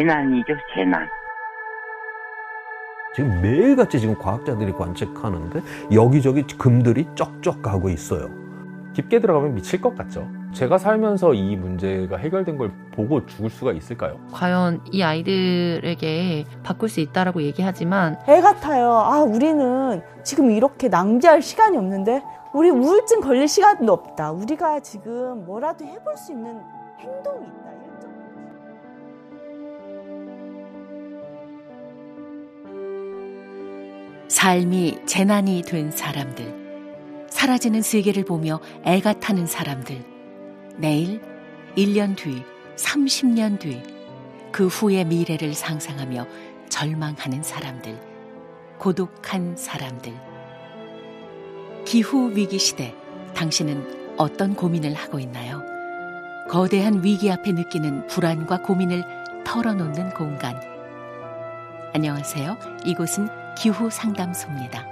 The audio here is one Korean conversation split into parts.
재난이죠, 재난. 지금 매일같이 지금 과학자들이 관측하는데 여기저기 금들이 쩍쩍 가고 있어요. 깊게 들어가면 미칠 것 같죠. 제가 살면서 이 문제가 해결된 걸 보고 죽을 수가 있을까요? 과연 이 아이들에게 바꿀 수 있다라고 얘기하지만 애 같아요. 아, 우리는 지금 이렇게 낭비할 시간이 없는데 우리 우울증 걸릴 시간도 없다. 우리가 지금 뭐라도 해볼 수 있는 행동이 있다. 삶이 재난이 된 사람들, 사라지는 세계를 보며 애가 타는 사람들, 내일, 1년 뒤, 30년 뒤, 그 후의 미래를 상상하며 절망하는 사람들, 고독한 사람들. 기후 위기 시대, 당신은 어떤 고민을 하고 있나요? 거대한 위기 앞에 느끼는 불안과 고민을 털어놓는 공간. 안녕하세요. 이곳은 기후 상담소입니다.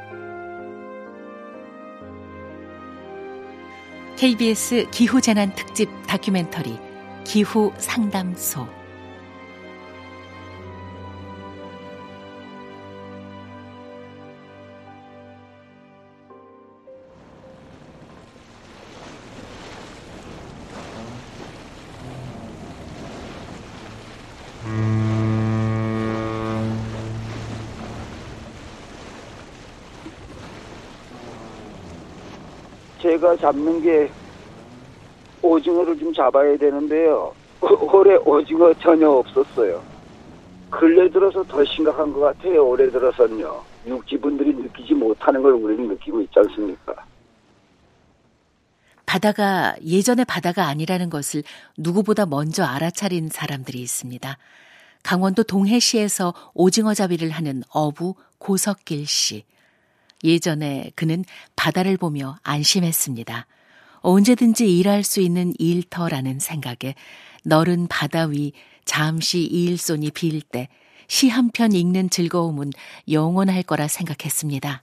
KBS 기후재난 특집 다큐멘터리 기후 상담소. 제가 잡는 게 오징어를 좀 잡아야 되는데요. 올해 오징어 전혀 없었어요. 근래 들어서 더 심각한 것 같아요. 올해 들어서는요. 육지분들이 느끼지 못하는 걸 우리는 느끼고 있지 않습니까? 바다가 예전의 바다가 아니라는 것을 누구보다 먼저 알아차린 사람들이 있습니다. 강원도 동해시에서 오징어 잡이를 하는 어부 고석길 씨. 예전에 그는 바다를 보며 안심했습니다. 언제든지 일할 수 있는 일터라는 생각에 너른 바다 위 잠시 일손이 빌 때 시 한 편 읽는 즐거움은 영원할 거라 생각했습니다.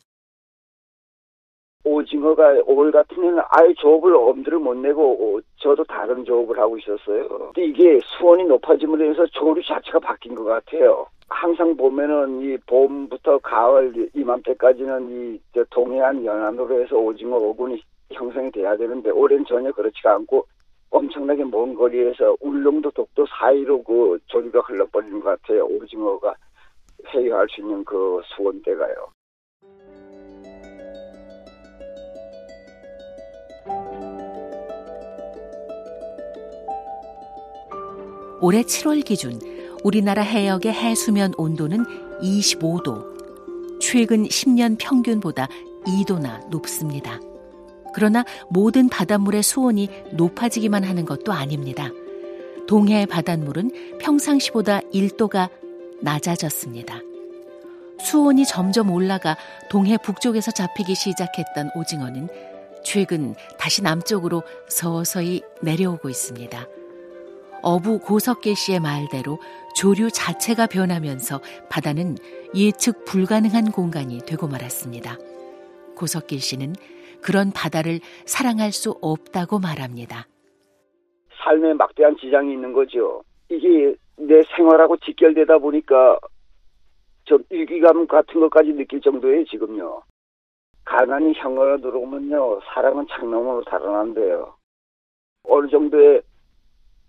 오징어가 올 같은 해는 아예 조업을 엄두를 못 내고 저도 다른 조업을 하고 있었어요. 근데 이게 수온이 높아짐으로 서 조류 자체가 바뀐 것 같아요. 항상 보면은 이 봄부터 가을 이맘때까지는 이 동해안 연안으로 해서 오징어 어군이 형성이 돼야 되는데 올해는 전혀 그렇지가 않고 엄청나게 먼 거리에서 울릉도 독도 사이로 그 조류가 흘러버리는 것 같아요. 오징어가 회유할 수 있는 그 수온대가요. 올해 7월 기준 우리나라 해역의 해수면 온도는 25도, 최근 10년 평균보다 2도나 높습니다. 그러나 모든 바닷물의 수온이 높아지기만 하는 것도 아닙니다. 동해 바닷물은 평상시보다 1도가 낮아졌습니다. 수온이 점점 올라가 동해 북쪽에서 잡히기 시작했던 오징어는 최근 다시 남쪽으로 서서히 내려오고 있습니다. 어부 고석길 씨의 말대로 조류 자체가 변하면서 바다는 예측 불가능한 공간이 되고 말았습니다. 고석길 씨는 그런 바다를 사랑할 수 없다고 말합니다. 삶에 막대한 지장이 있는 거죠. 이게 내 생활하고 직결되다 보니까 좀 위기감 같은 것까지 느낄 정도예요, 지금요. 가난이 현관으로 들어오면요, 사랑은 창문으로 달아난대요. 어느 정도의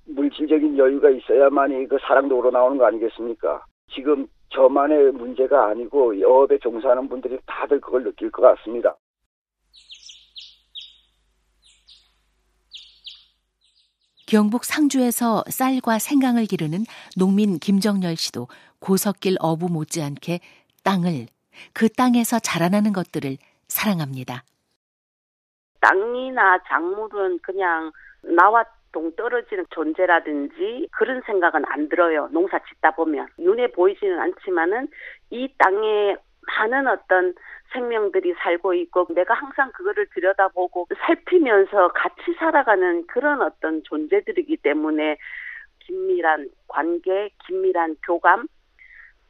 물질적인 여유가 있어야만이 그 사랑도 우러나오는 거 아니겠습니까? 지금 저만의 문제가 아니고 여업에 종사하는 분들이 다들 그걸 느낄 것 같습니다. 경북 상주에서 쌀과 생강을 기르는 농민 김정열 씨도 고석길 어부 못지않게 땅을 그 땅에서 자라나는 것들을 사랑합니다. 땅이나 작물은 그냥 나와 동떨어지는 존재라든지 그런 생각은 안 들어요. 농사 짓다 보면 눈에 보이지는 않지만은 이 땅에 많은 어떤 생명들이 살고 있고 내가 항상 그거를 들여다보고 살피면서 같이 살아가는 그런 어떤 존재들이기 때문에 긴밀한 관계, 긴밀한 교감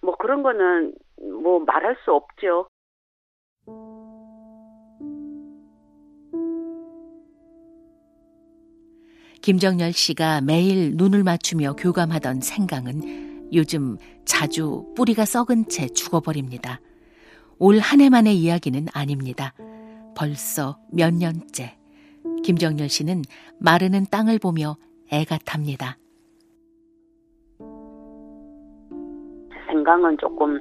뭐 그런 거는 뭐 말할 수 없죠. 김정열 씨가 매일 눈을 맞추며 교감하던 생강은 요즘 자주 뿌리가 썩은 채 죽어버립니다. 올 한 해만의 이야기는 아닙니다. 벌써 몇 년째. 김정열 씨는 마르는 땅을 보며 애가 탑니다. 생강은 조금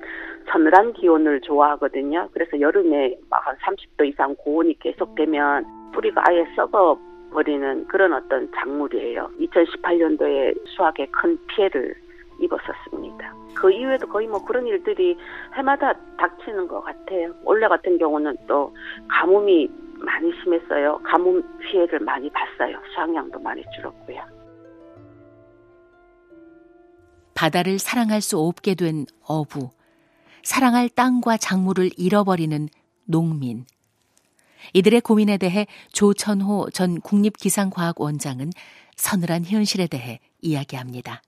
서늘한 기온을 좋아하거든요. 그래서 여름에 막 한 30도 이상 고온이 계속되면 뿌리가 아예 썩어 버리는 그런 어떤 작물이에요. 2018년도에 수확에 큰 피해를 입었었습니다. 그 이후에도 거의 뭐 그런 일들이 해마다 닥치는 것 같아요. 올해 같은 경우는 또 가뭄이 많이 심했어요. 가뭄 피해를 많이 봤어요. 수확량도 많이 줄었고요. 바다를 사랑할 수 없게 된 어부, 사랑할 땅과 작물을 잃어버리는 농민. 이들의 고민에 대해 조천호 전 국립기상과학원장은 서늘한 현실에 대해 이야기합니다.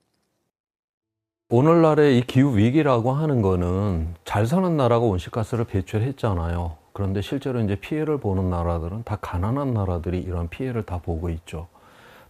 오늘날의 이 기후 위기라고 하는 거는 잘 사는 나라가 온실가스를 배출했잖아요. 그런데 실제로 이제 피해를 보는 나라들은 다 가난한 나라들이 이런 피해를 다 보고 있죠.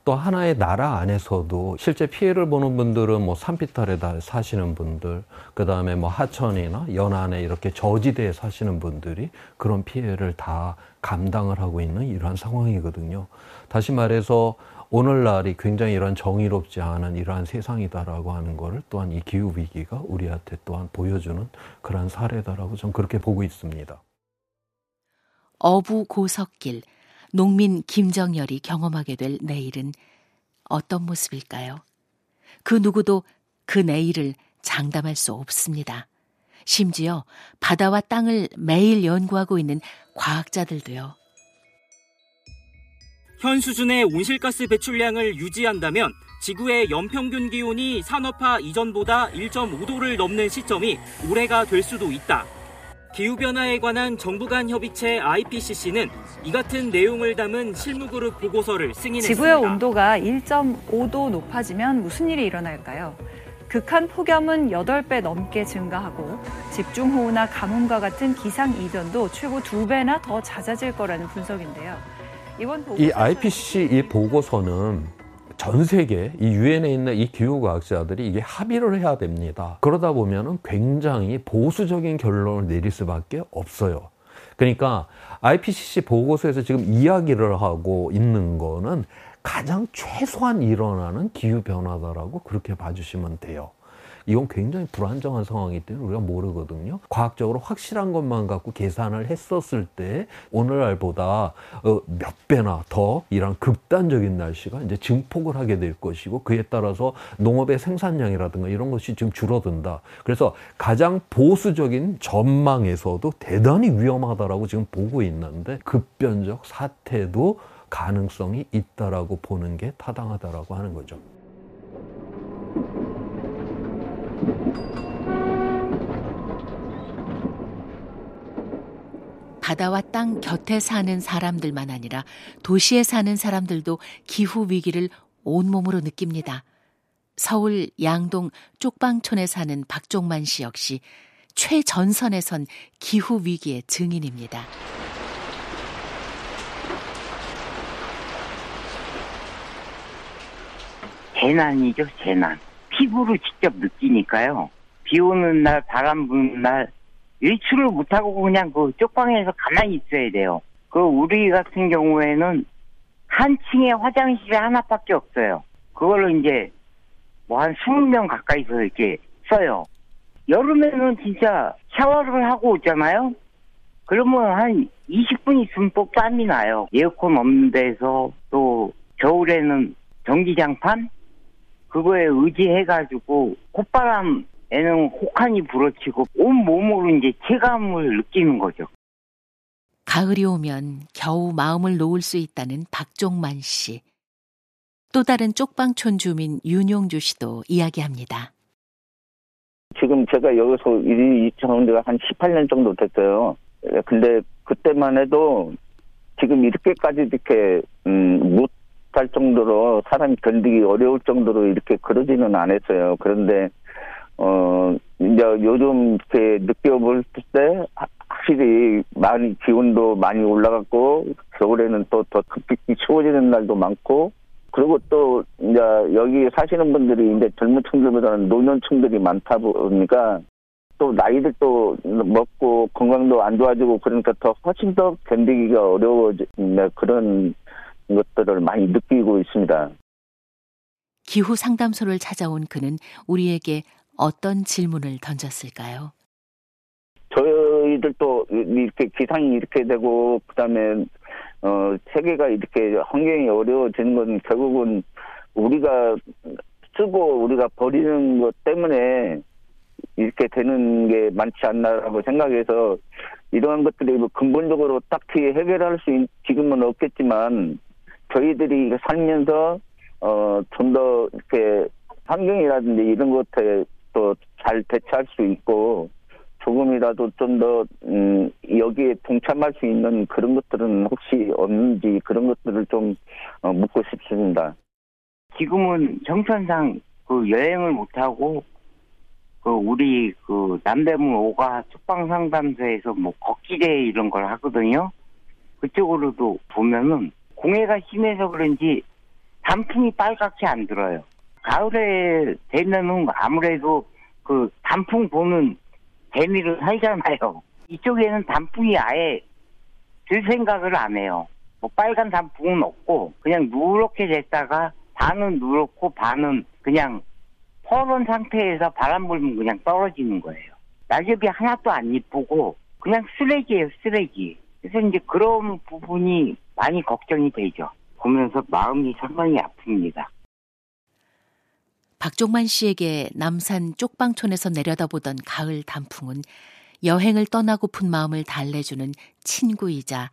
또 하나의 나라 안에서도 실제 피해를 보는 분들은 뭐 산비탈에 다 사시는 분들, 그 다음에 뭐 하천이나 연안에 이렇게 저지대에 사시는 분들이 그런 피해를 다 감당을 하고 있는 이러한 상황이거든요. 다시 말해서 오늘날이 굉장히 이런 정의롭지 않은 이러한 세상이다라고 하는 것을 또한 이 기후 위기가 우리한테 또한 보여주는 그러한 사례다라고 좀 그렇게 보고 있습니다. 어부 고석길, 농민 김정열이 경험하게 될 내일은 어떤 모습일까요? 그 누구도 그 내일을 장담할 수 없습니다. 심지어 바다와 땅을 매일 연구하고 있는 과학자들도요. 현 수준의 온실가스 배출량을 유지한다면 지구의 연평균 기온이 산업화 이전보다 1.5도를 넘는 시점이 올해가 될 수도 있다. 기후변화에 관한 정부 간 협의체 IPCC는 이 같은 내용을 담은 실무그룹 보고서를 승인했습니다. 지구의 온도가 1.5도 높아지면 무슨 일이 일어날까요? 극한 폭염은 8배 넘게 증가하고 집중호우나 가뭄과 같은 기상 이변도 최고 2배나 더 잦아질 거라는 분석인데요. 이번 이 IPCC 이 보고서는 전 세계 이 유엔에 있는 이 기후과학자들이 이게 합의를 해야 됩니다. 그러다 보면은 굉장히 보수적인 결론을 내릴 수밖에 없어요. 그러니까 IPCC 보고서에서 지금 이야기를 하고 있는 거는 가장 최소한 일어나는 기후 변화다라고 그렇게 봐주시면 돼요. 이건 굉장히 불안정한 상황이기 때문에 우리가 모르거든요. 과학적으로 확실한 것만 갖고 계산을 했었을 때 오늘날보다 어, 몇 배나 더 이런 극단적인 날씨가 이제 증폭을 하게 될 것이고 그에 따라서 농업의 생산량이라든가 이런 것이 지금 줄어든다. 그래서 가장 보수적인 전망에서도 대단히 위험하다라고 지금 보고 있는데 급변적 사태도 가능성이 있다라고 보는 게 타당하다라고 하는 거죠. 바다와 땅 곁에 사는 사람들만 아니라 도시에 사는 사람들도 기후 위기를 온몸으로 느낍니다. 서울 양동 쪽방촌에 사는 박종만 씨 역시 최전선에 선 기후 위기의 증인입니다. 재난이죠, 재난. 피부로 직접 느끼니까요. 비 오는 날, 바람 부는 날, 외출을 못하고 그냥 그 쪽방에서 가만히 있어야 돼요. 그 우리 같은 경우에는 한 층에 화장실이 하나밖에 없어요. 그걸로 이제 뭐 한 20명 가까이서 이렇게 써요. 여름에는 진짜 샤워를 하고 오잖아요? 그러면 한 20분 있으면 또 땀이 나요. 에어컨 없는 데서 또 겨울에는 전기장판? 그거에 의지해가지고 콧바람 애는 혹한이 불어치고 온 몸으로 이제 체감을 느끼는 거죠. 가을이 오면 겨우 마음을 놓을 수 있다는 박종만 씨. 또 다른 쪽방촌 주민 윤용주 씨도 이야기합니다. 지금 제가 여기서 일이 이청한 지가 한 18년 정도 됐어요. 근데 그때만 해도 지금 이렇게까지 이렇게 음, 못 할 정도로 사람이 견디기 어려울 정도로 이렇게 그러지는 않았어요. 그런데 어, 이제 요즘 이렇게 느껴볼 때 확실히 많이 기온도 많이 올라갔고 겨울에는 또 더 급격히 추워지는 날도 많고 그리고 또 이제 여기 사시는 분들이 이제 젊은 층들보다는 노년층들이 많다 보니까 또 나이들 또 먹고 건강도 안 좋아지고 그러니까 더 훨씬 더 견디기가 어려워지는 그런 것들을 많이 느끼고 있습니다. 기후 상담소를 찾아온 그는 우리에게 어떤 질문을 던졌을까요? 저희들도 이렇게 기상이 이렇게 되고 그다음에 어 세계가 이렇게 환경이 어려워지는 건 결국은 우리가 쓰고 우리가 버리는 것 때문에 이렇게 되는 게 많지 않나라고 생각해서 이러한 것들이 뭐 근본적으로 딱히 해결할 수 있, 지금은 없겠지만 저희들이 살면서 어 좀 더 이렇게 환경이라든지 이런 것에 또 잘 대처할 수 있고 조금이라도 좀더 음, 여기에 동참할 수 있는 그런 것들은 혹시 없는지 그런 것들을 좀 어, 묻고 싶습니다. 지금은 정천상 그 여행을 못 하고 그 우리 그 남대문 오가 숙방 상담소에서 뭐 걷기대 이런 걸 하거든요. 그쪽으로도 보면은 공해가 심해서 그런지 단풍이 빨갛게 안 들어요. 가을에 되면은 아무래도 그 단풍 보는 재미를 살잖아요. 이쪽에는 단풍이 아예 들 생각을 안 해요. 뭐 빨간 단풍은 없고 그냥 누렇게 됐다가 반은 누렇고 반은 그냥 퍼런 상태에서 바람 불면 그냥 떨어지는 거예요. 낙엽이 하나도 안 이쁘고 그냥 쓰레기예요, 쓰레기. 그래서 이제 그런 부분이 많이 걱정이 되죠. 보면서 마음이 상당히 아픕니다. 박종만 씨에게 남산 쪽방촌에서 내려다보던 가을 단풍은 여행을 떠나고픈 마음을 달래주는 친구이자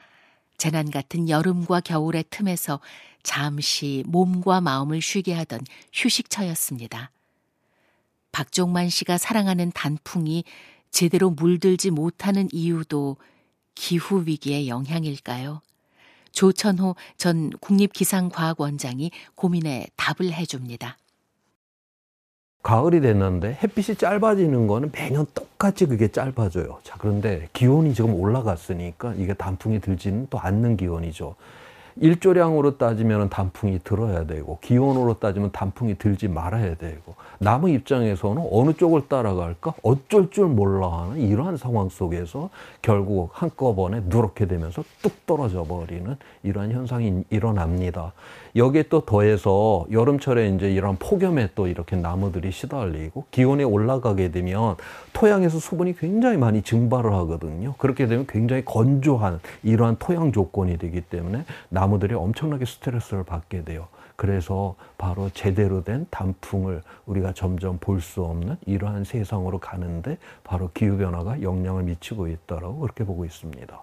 재난 같은 여름과 겨울의 틈에서 잠시 몸과 마음을 쉬게 하던 휴식처였습니다. 박종만 씨가 사랑하는 단풍이 제대로 물들지 못하는 이유도 기후 위기의 영향일까요? 조천호 전 국립기상과학원장이 고민에 답을 해줍니다. 가을이 됐는데 햇빛이 짧아지는 거는 매년 똑같이 그게 짧아져요. 자, 그런데 기온이 지금 올라갔으니까 이게 단풍이 들지는 또 않는 기온이죠. 일조량으로 따지면 단풍이 들어야 되고 기온으로 따지면 단풍이 들지 말아야 되고 남의 입장에서는 어느 쪽을 따라갈까 어쩔 줄 몰라 하는 이러한 상황 속에서 결국 한꺼번에 누렇게 되면서 뚝 떨어져 버리는 이러한 현상이 일어납니다. 여기에 또 더해서 여름철에 이제 이런 폭염에 또 이렇게 나무들이 시달리고 기온이 올라가게 되면 토양에서 수분이 굉장히 많이 증발을 하거든요. 그렇게 되면 굉장히 건조한 이러한 토양 조건이 되기 때문에 나무들이 엄청나게 스트레스를 받게 돼요. 그래서 바로 제대로 된 단풍을 우리가 점점 볼 수 없는 이러한 세상으로 가는데 바로 기후변화가 영향을 미치고 있다고 그렇게 보고 있습니다.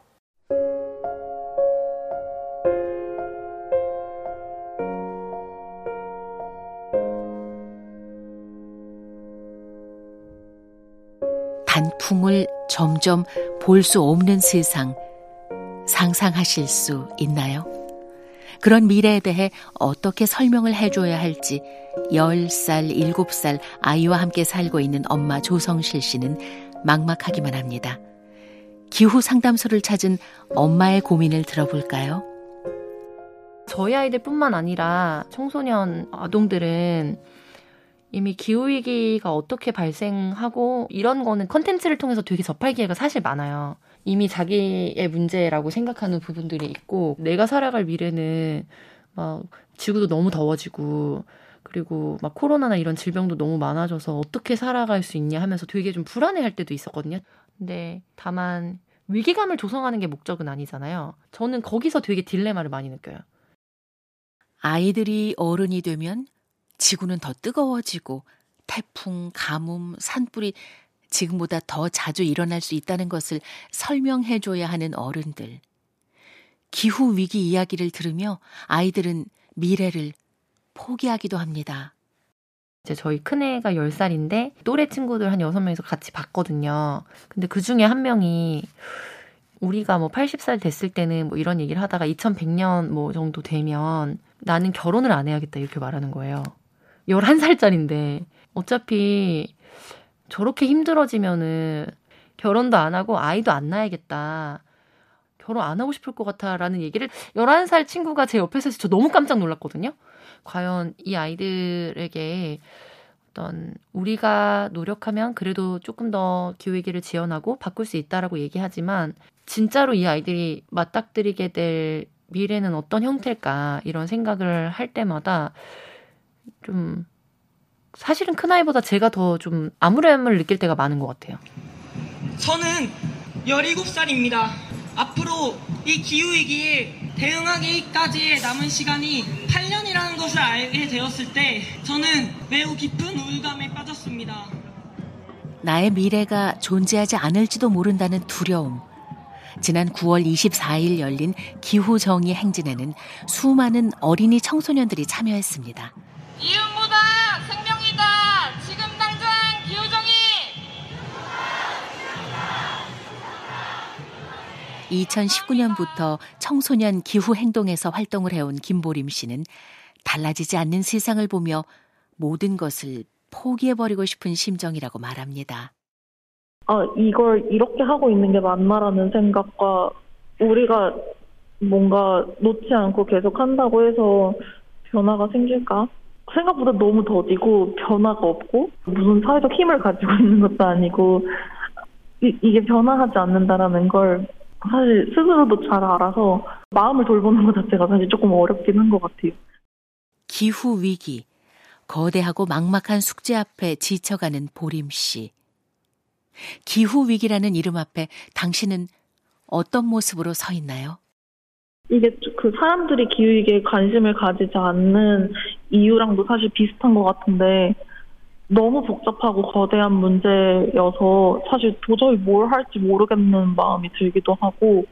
단풍을 점점 볼 수 없는 세상 상상하실 수 있나요? 그런 미래에 대해 어떻게 설명을 해줘야 할지 10살, 7살 아이와 함께 살고 있는 엄마 조성실 씨는 막막하기만 합니다. 기후 상담소를 찾은 엄마의 고민을 들어볼까요? 저희 아이들뿐만 아니라 청소년 아동들은 이미 기후위기가 어떻게 발생하고 이런 거는 컨텐츠를 통해서 되게 접할 기회가 사실 많아요. 이미 자기의 문제라고 생각하는 부분들이 있고 내가 살아갈 미래는 막 지구도 너무 더워지고 그리고 막 코로나나 이런 질병도 너무 많아져서 어떻게 살아갈 수 있냐 하면서 되게 좀 불안해할 때도 있었거든요. 근데 다만 위기감을 조성하는 게 목적은 아니잖아요. 저는 거기서 되게 딜레마를 많이 느껴요. 아이들이 어른이 되면 지구는 더 뜨거워지고 태풍, 가뭄, 산불이 지금보다 더 자주 일어날 수 있다는 것을 설명해 줘야 하는 어른들. 기후 위기 이야기를 들으며 아이들은 미래를 포기하기도 합니다. 이제 저희 큰애가 10살인데 또래 친구들 한 6명이서 같이 봤거든요. 근데 그 중에 한 명이 우리가 뭐 80살 됐을 때는 뭐 이런 얘기를 하다가 2100년 뭐 정도 되면 나는 결혼을 안 해야겠다 이렇게 말하는 거예요. 11살짜리인데 어차피 저렇게 힘들어지면은 결혼도 안 하고 아이도 안 낳아야겠다. 결혼 안 하고 싶을 것 같아라는 얘기를 11살 친구가 제 옆에서 해서 저 너무 깜짝 놀랐거든요. 과연 이 아이들에게 어떤 우리가 노력하면 그래도 조금 더 기후위기를 지원하고 바꿀 수 있다라고 얘기하지만 진짜로 이 아이들이 맞닥뜨리게 될 미래는 어떤 형태일까 이런 생각을 할 때마다 좀 사실은 큰 아이보다 제가 더 좀 암울함을 느낄 때가 많은 것 같아요. 저는 17살입니다. 앞으로 이 기후위기에 대응하기까지의 남은 시간이 8년이라는 것을 알게 되었을 때 저는 매우 깊은 우울감에 빠졌습니다. 나의 미래가 존재하지 않을지도 모른다는 두려움. 지난 9월 24일 열린 기후정의 행진에는 수많은 어린이 청소년들이 참여했습니다. 이윤보다 생명이다. 지금 당장 기후정의. 2019년부터 청소년 기후 행동에서 활동을 해온 김보림 씨는 달라지지 않는 세상을 보며 모든 것을 포기해버리고 싶은 심정이라고 말합니다. 아, 이걸 이렇게 하고 있는 게 맞나라는 생각과 우리가 뭔가 놓지 않고 계속 한다고 해서 변화가 생길까? 생각보다 너무 더디고 변화가 없고 무슨 사회적 힘을 가지고 있는 것도 아니고 이, 이게 변화하지 않는다라는 걸 사실 스스로도 잘 알아서 마음을 돌보는 것 자체가 사실 조금 어렵긴 한 것 같아요. 기후 위기, 거대하고 막막한 숙제 앞에 지쳐가는 보림 씨. 기후 위기라는 이름 앞에 당신은 어떤 모습으로 서 있나요? 이게 그 사람들이 기후 위기에 관심을 가지지 않는 이유랑도 사실 비슷한 것 같은데 너무 복잡하고 거대한 문제여서 사실 도저히 뭘 할지 모르겠는 마음이 들기도 하고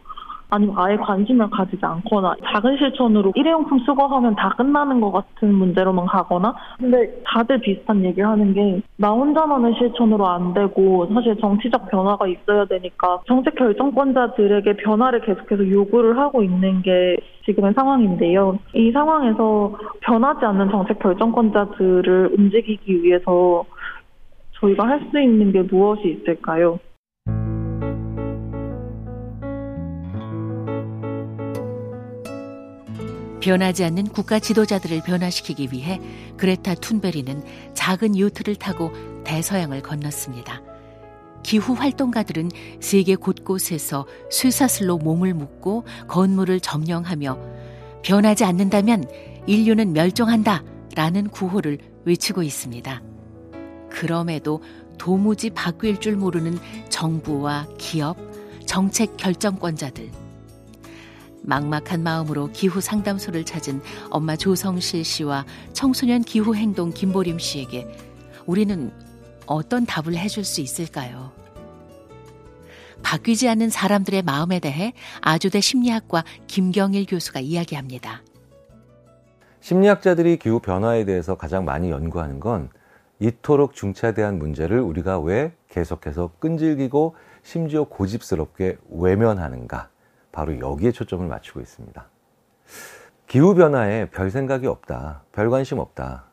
아니면 아예 관심을 가지지 않거나 작은 실천으로 일회용품 수거하면 다 끝나는 것 같은 문제로만 가거나 근데 다들 비슷한 얘기를 하는 게 나 혼자만의 실천으로 안 되고 사실 정치적 변화가 있어야 되니까 정책 결정권자들에게 변화를 계속해서 요구를 하고 있는 게 지금의 상황인데요. 이 상황에서 변하지 않는 정책 결정권자들을 움직이기 위해서 저희가 할 수 있는 게 무엇이 있을까요? 변하지 않는 국가 지도자들을 변화시키기 위해 그레타 툰베리는 작은 요트를 타고 대서양을 건넜습니다. 기후 활동가들은 세계 곳곳에서 쇠사슬로 몸을 묶고 건물을 점령하며 변하지 않는다면 인류는 멸종한다 라는 구호를 외치고 있습니다. 그럼에도 도무지 바뀔 줄 모르는 정부와 기업, 정책 결정권자들, 막막한 마음으로 기후 상담소를 찾은 엄마 조성실 씨와 청소년 기후 행동 김보림 씨에게 우리는 어떤 답을 해줄 수 있을까요? 바뀌지 않는 사람들의 마음에 대해 아주대 심리학과 김경일 교수가 이야기합니다. 심리학자들이 기후 변화에 대해서 가장 많이 연구하는 건 이토록 중차대한 문제를 우리가 왜 계속해서 끈질기고 심지어 고집스럽게 외면하는가. 바로 여기에 초점을 맞추고 있습니다. 기후변화에 별 생각이 없다. 별 관심 없다.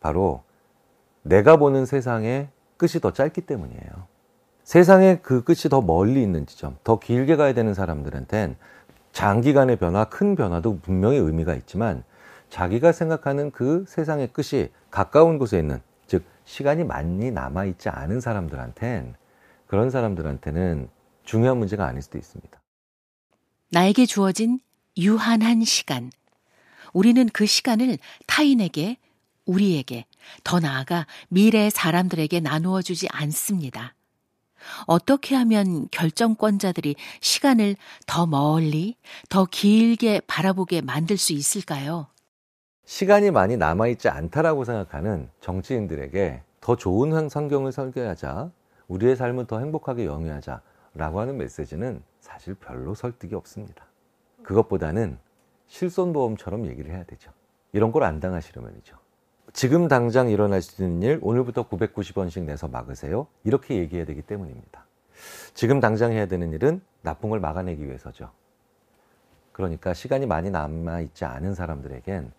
바로 내가 보는 세상의 끝이 더 짧기 때문이에요. 세상의 그 끝이 더 멀리 있는 지점, 더 길게 가야 되는 사람들한텐 장기간의 변화, 큰 변화도 분명히 의미가 있지만 자기가 생각하는 그 세상의 끝이 가까운 곳에 있는, 즉, 시간이 많이 남아있지 않은 사람들한텐 그런 사람들한테는 중요한 문제가 아닐 수도 있습니다. 나에게 주어진 유한한 시간. 우리는 그 시간을 타인에게, 우리에게, 더 나아가 미래의 사람들에게 나누어 주지 않습니다. 어떻게 하면 결정권자들이 시간을 더 멀리, 더 길게 바라보게 만들 수 있을까요? 시간이 많이 남아있지 않다라고 생각하는 정치인들에게 더 좋은 환경을 설계하자, 우리의 삶을 더 행복하게 영위하자 라고 하는 메시지는 사실 별로 설득이 없습니다. 그것보다는 실손보험처럼 얘기를 해야 되죠. 이런 걸 안 당하시려면이죠. 지금 당장 일어날 수 있는 일 오늘부터 990원씩 내서 막으세요. 이렇게 얘기해야 되기 때문입니다. 지금 당장 해야 되는 일은 나쁜 걸 막아내기 위해서죠. 그러니까 시간이 많이 남아 있지 않은 사람들에겐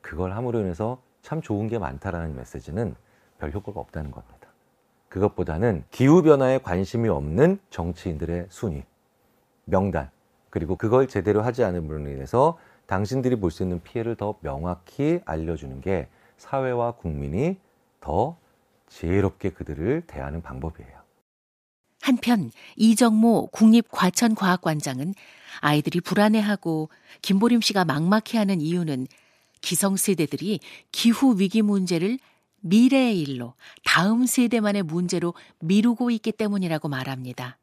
그걸 함으로 인해서 참 좋은 게 많다라는 메시지는 별 효과가 없다는 겁니다. 그것보다는 기후변화에 관심이 없는 정치인들의 순위, 명단, 그리고 그걸 제대로 하지 않음으로 인해서 당신들이 볼 수 있는 피해를 더 명확히 알려주는 게 사회와 국민이 더 지혜롭게 그들을 대하는 방법이에요. 한편 이정모 국립과천과학관장은 아이들이 불안해하고 김보림 씨가 막막해하는 이유는 기성세대들이 기후 위기 문제를 미래의 일로 다음 세대만의 문제로 미루고 있기 때문이라고 말합니다.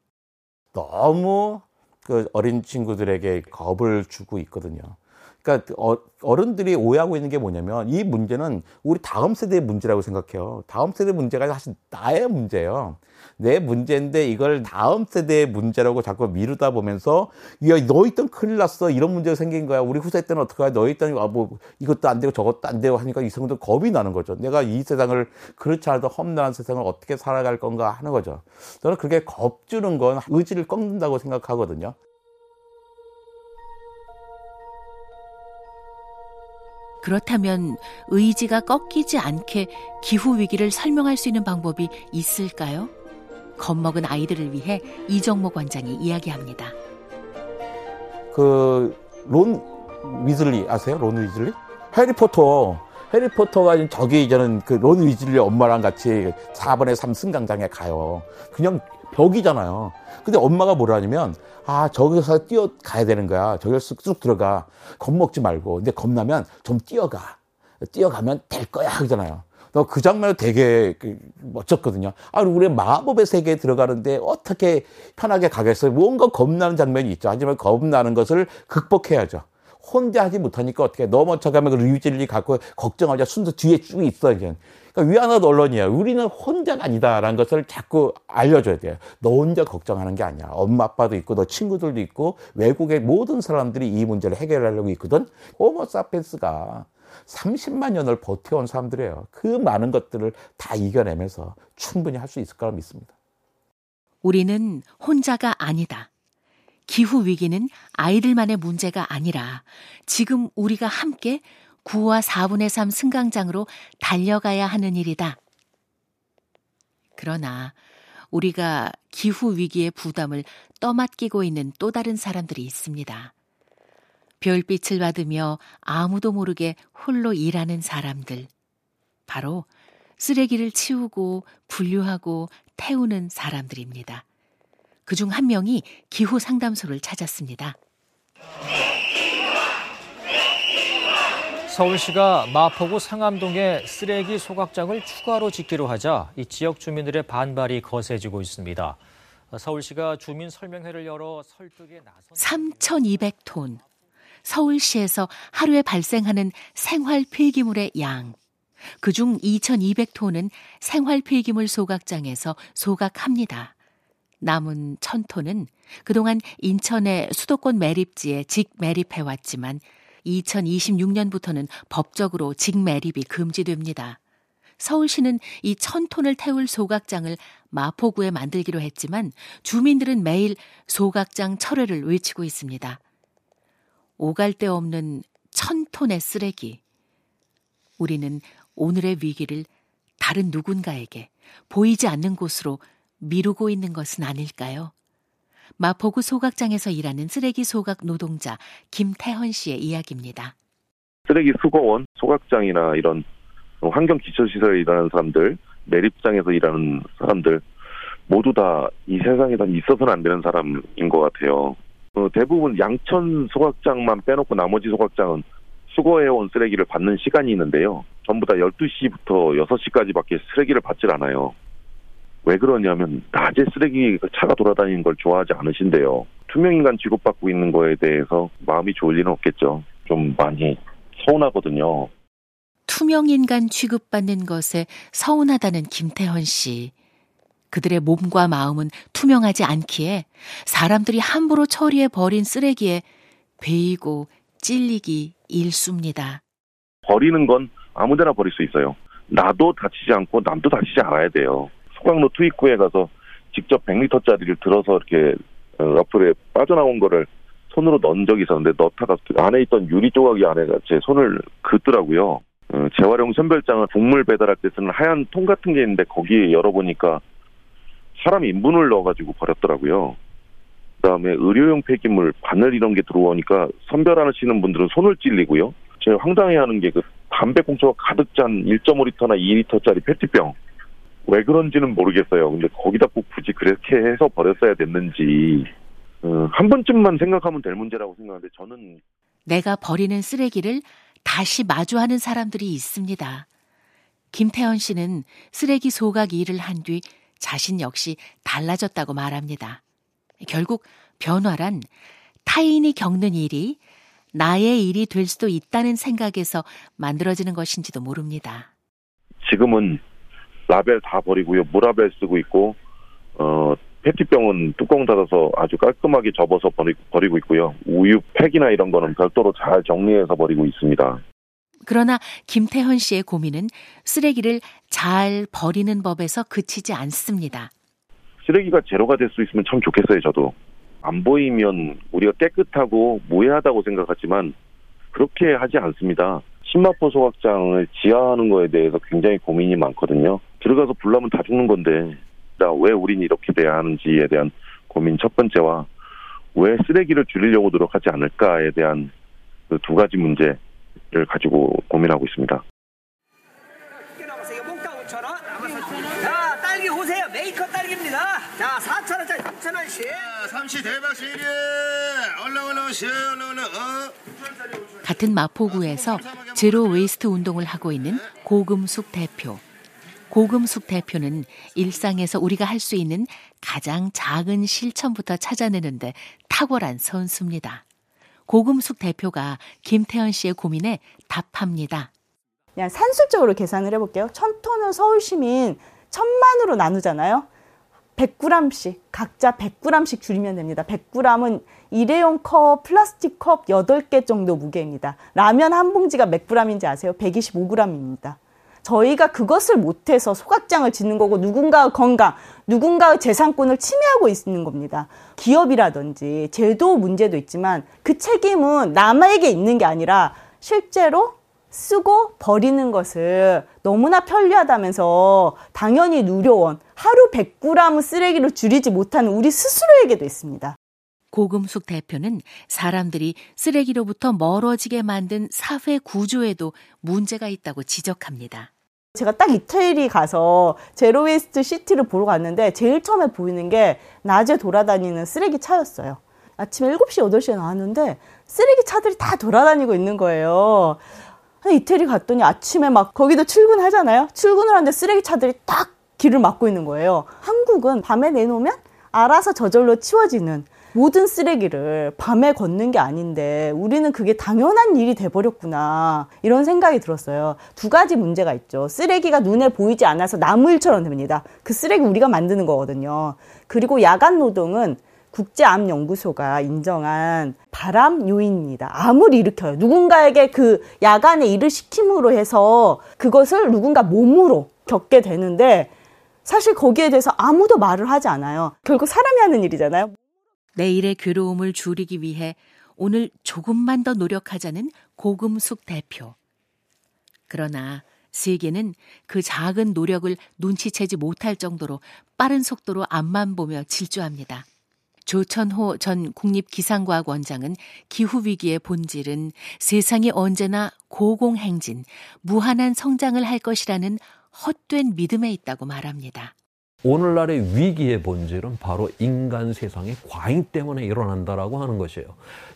너무 그 어린 친구들에게 겁을 주고 있거든요. 그러니까 어, 어른들이 오해하고 있는 게 뭐냐면 이 문제는 우리 다음 세대의 문제라고 생각해요. 다음 세대 문제가 사실 나의 문제예요. 내 문제인데 이걸 다음 세대의 문제라고 자꾸 미루다 보면서 야, 너 있던 큰일 났어. 이런 문제가 생긴 거야. 우리 후세 때는 어떡하냐. 너 있던 아, 뭐 이것도 안 되고 저것도 안 되고 하니까 이 성도 겁이 나는 거죠. 내가 이 세상을 그렇지 않아도 험난한 세상을 어떻게 살아갈 건가 하는 거죠. 저는 그렇게 겁주는 건 의지를 꺾는다고 생각하거든요. 그렇다면 의지가 꺾이지 않게 기후 위기를 설명할 수 있는 방법이 있을까요? 겁먹은 아이들을 위해 이정모 관장이 이야기합니다. 그 론 위즐리 아세요? 론 위즐리? 해리포터 해리포터가 저기 이제는 그 론 위즐리 엄마랑 같이 4번의 3 승강장에 가요. 그냥 벽이잖아요. 근데 엄마가 뭐라냐면 아 저기서 뛰어가야 되는 거야. 저기서 쑥쑥 들어가. 겁먹지 말고. 근데 겁나면 좀 뛰어가. 뛰어가면 될 거야 하잖아요. 그 장면이 되게 그 멋졌거든요. 아, 우리 마법의 세계에 들어가는데 어떻게 편하게 가겠어요? 뭔가 겁나는 장면이 있죠. 하지만 겁나는 것을 극복해야죠. 혼자 하지 못하니까 어떻게 넘어져가면 그 류질리 갖고 걱정하자 순서 뒤에 쭉 있어, 이제. 그러니까 위안화 언론이에요. 우리는 혼자가 아니다라는 것을 자꾸 알려줘야 돼요. 너 혼자 걱정하는 게 아니야. 엄마, 아빠도 있고, 너 친구들도 있고, 외국의 모든 사람들이 이 문제를 해결하려고 있거든. 호모 사피엔스가 30만 년을 버텨온 사람들이에요. 그 많은 것들을 다 이겨내면서 충분히 할 수 있을 거라 믿습니다. 우리는 혼자가 아니다. 기후 위기는 아이들만의 문제가 아니라 지금 우리가 함께 9와 4분의 3 승강장으로 달려가야 하는 일이다. 그러나 우리가 기후 위기의 부담을 떠맡기고 있는 또 다른 사람들이 있습니다. 별빛을 받으며 아무도 모르게 홀로 일하는 사람들. 바로 쓰레기를 치우고 분류하고 태우는 사람들입니다. 그중 한 명이 기후 상담소를 찾았습니다. 서울시가 마포구 상암동에 쓰레기 소각장을 추가로 짓기로 하자 이 지역 주민들의 반발이 거세지고 있습니다. 서울시가 주민 설명회를 열어 설득에 나선 3,200톤. 서울시에서 하루에 발생하는 생활 폐기물의 양. 그중 2,200톤은 생활 폐기물 소각장에서 소각합니다. 남은 1,000톤은 그동안 인천의 수도권 매립지에 직매립해왔지만 2026년부터는 법적으로 직매립이 금지됩니다. 서울시는 이 1000톤을 태울 소각장을 마포구에 만들기로 했지만 주민들은 매일 소각장 철회를 외치고 있습니다. 오갈 데 없는 1000톤의 쓰레기. 우리는 오늘의 위기를 다른 누군가에게 보이지 않는 곳으로 미루고 있는 것은 아닐까요? 마포구 소각장에서 일하는 쓰레기 소각 노동자 김태헌 씨의 이야기입니다. 쓰레기 수거원, 소각장이나 이런 환경 기초시설에 일하는 사람들, 매립장에서 일하는 사람들 모두 다 이 세상에 있어서는 안 되는 사람인 것 같아요. 어, 대부분 양천 소각장만 빼놓고 나머지 소각장은 수거해온 쓰레기를 받는 시간이 있는데요. 전부 다 12시부터 6시까지밖에 쓰레기를 받질 않아요. 왜 그러냐면 낮에 쓰레기 차가 돌아다니는 걸 좋아하지 않으신데요. 투명인간 취급받고 있는 거에 대해서 마음이 좋을 일은 없겠죠. 좀 많이 서운하거든요. 투명인간 취급받는 것에 서운하다는 김태헌 씨. 그들의 몸과 마음은 투명하지 않기에 사람들이 함부로 처리해 버린 쓰레기에 베이고 찔리기 일쑤입니다. 버리는 건 아무데나 버릴 수 있어요. 나도 다치지 않고 남도 다치지 않아야 돼요. 소각로 투입구에 가서 직접 100리터짜리를 들어서 이렇게 옆으로 빠져나온 거를 손으로 넣은 적이 있었는데 넣다가 안에 있던 유리 조각이 안에 제 손을 긋더라고요. 어, 재활용 선별장은 국물 배달할 때 쓰는 하얀 통 같은 게 있는데 거기에 열어보니까 사람 인분을 넣어가지고 버렸더라고요. 그다음에 의료용 폐기물, 바늘 이런 게 들어오니까 선별하시는 분들은 손을 찔리고요. 제일 황당해하는 게 그 담배 꽁초가 가득 잔 1.5리터나 2리터짜리 페트병. 왜 그런지는 모르겠어요. 근데 거기다 꼭 굳이 그렇게 해서 버렸어야 됐는지 어, 한 번쯤만 생각하면 될 문제라고 생각하는데 저는 내가 버리는 쓰레기를 다시 마주하는 사람들이 있습니다. 김태현 씨는 쓰레기 소각 일을 한 뒤 자신 역시 달라졌다고 말합니다. 결국 변화란 타인이 겪는 일이 나의 일이 될 수도 있다는 생각에서 만들어지는 것인지도 모릅니다. 지금은 라벨 다 버리고요. 무라벨 쓰고 있고 어 페트병은 뚜껑 닫아서 아주 깔끔하게 접어서 버리, 버리 고 있고요. 우유 팩이나 이런 거는 별도로 잘 정리해서 버리고 있습니다. 그러나 김태현 씨의 고민은 쓰레기를 잘 버리는 법에서 그치지 않습니다. 쓰레기가 제로가 될 수 있으면 참 좋겠어요, 저도. 안 보이면 우리가 깨끗하고 무해하다고 생각하지만 그렇게 하지 않습니다. 신마포 소각장을 지하하는 거에 대해서 굉장히 고민이 많거든요. 들어가서 불나면 다 죽는 건데 왜 우린 이렇게 돼야 하는지에 대한 고민 첫 번째와 왜 쓰레기를 줄이려고 노력하지 않을까에 대한 그 두 가지 문제를 가지고 고민하고 있습니다. 자, 딸기 오세요. 메이커 딸기입니다. 자, 4,000원짜리 3,000원씩. 삼시 대박 시리 얼른 얼른 시 얼른 얼른 어 같은 마포구에서 zero waste 운동을 하고 있는 고금숙 대표. 고금숙 대표는 일상에서 우리가 할 수 있는 가장 작은 실천부터 찾아내는데 탁월한 선수입니다. 고금숙 대표가 김태현 씨의 고민에 답합니다. 그냥 산술적으로 계산을 해볼게요. 천 톤을 서울 시민 천만으로 나누잖아요. 100g씩 각자 100g씩 줄이면 됩니다. 100g은 일회용 컵, 플라스틱 컵 8개 정도 무게입니다. 라면 한 봉지가 몇 g인지 아세요? 125g입니다. 저희가 그것을 못해서 소각장을 짓는 거고 누군가의 건강, 누군가의 재산권을 침해하고 있는 겁니다. 기업이라든지 제도 문제도 있지만 그 책임은 남에게 있는 게 아니라 실제로 쓰고 버리는 것을 너무나 편리하다면서 당연히 누려온 하루 100g 쓰레기를 줄이지 못하는 우리 스스로에게도 있습니다. 고금숙 대표는 사람들이 쓰레기로부터 멀어지게 만든 사회 구조에도 문제가 있다고 지적합니다. 제가 딱 이태리 가서 zero waste city를 보러 갔는데 제일 처음에 보이는 게 낮에 돌아다니는 쓰레기 차였어요. 아침 7시, 8시에 나왔는데 쓰레기 차들이 다 돌아다니고 있는 거예요. 이태리 갔더니 아침에 막 거기도 출근하잖아요. 출근을 하는데 쓰레기 차들이 딱 길을 막고 있는 거예요. 한국은 밤에 내놓으면 알아서 저절로 치워지는 모든 쓰레기를 밤에 걷는 게 아닌데 우리는 그게 당연한 일이 돼버렸구나 이런 생각이 들었어요. 두 가지 문제가 있죠. 쓰레기가 눈에 보이지 않아서 남의 일처럼 됩니다. 그 쓰레기 우리가 만드는 거거든요. 그리고 야간 노동은 국제암연구소가 인정한 바람 요인입니다. 암을 일으켜요. 누군가에게 그 야간에 일을 시킴으로 해서 그것을 누군가 몸으로 겪게 되는데 사실 거기에 대해서 아무도 말을 하지 않아요. 결국 사람이 하는 일이잖아요. 내일의 괴로움을 줄이기 위해 오늘 조금만 더 노력하자는 고금숙 대표. 그러나 세계는 그 작은 노력을 눈치채지 못할 정도로 빠른 속도로 앞만 보며 질주합니다. 조천호 전 국립기상과학원장은 기후위기의 본질은 세상이 언제나 고공행진, 무한한 성장을 할 것이라는 헛된 믿음에 있다고 말합니다. 오늘날의 위기의 본질은 바로 인간 세상의 과잉 때문에 일어난다라고 하는 것이에요.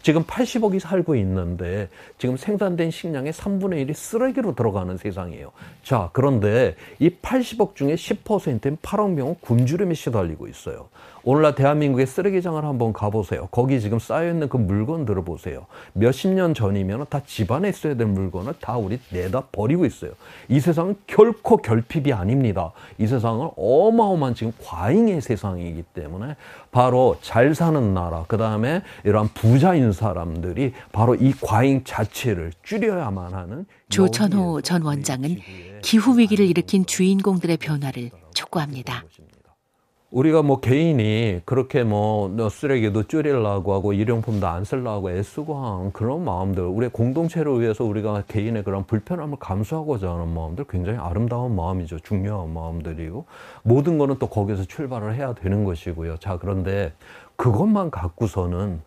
지금 80억이 살고 있는데 지금 생산된 식량의 3분의 1이 쓰레기로 들어가는 세상이에요. 자, 그런데 이 80억 중에 10%인 8억 명은 굶주림에 시달리고 있어요. 오늘날 대한민국의 쓰레기장을 한번 가보세요. 거기 지금 쌓여있는 그 물건들을 보세요. 몇십 년 전이면 다 집안에 있어야 될 물건을 다 우리 내다 버리고 있어요. 이 세상은 결코 결핍이 아닙니다. 이 세상은 어마어마한 지금 과잉의 세상이기 때문에 바로 잘 사는 나라, 그 다음에 이러한 부자인 사람들이 바로 이 과잉 자체를 줄여야만 하는 조천호 전 원장은 기후 위기를 일으킨 주인공들의 변화를 촉구합니다. 우리가 뭐 개인이 그렇게 뭐 쓰레기도 줄이려고 하고 일용품도 안 쓰려고 애쓰고 한 그런 마음들, 우리 공동체를 위해서 우리가 개인의 그런 불편함을 감수하고자 하는 마음들 굉장히 아름다운 마음이죠. 중요한 마음들이고 모든 거는 또 거기서 출발을 해야 되는 것이고요. 자, 그런데 그것만 갖고서는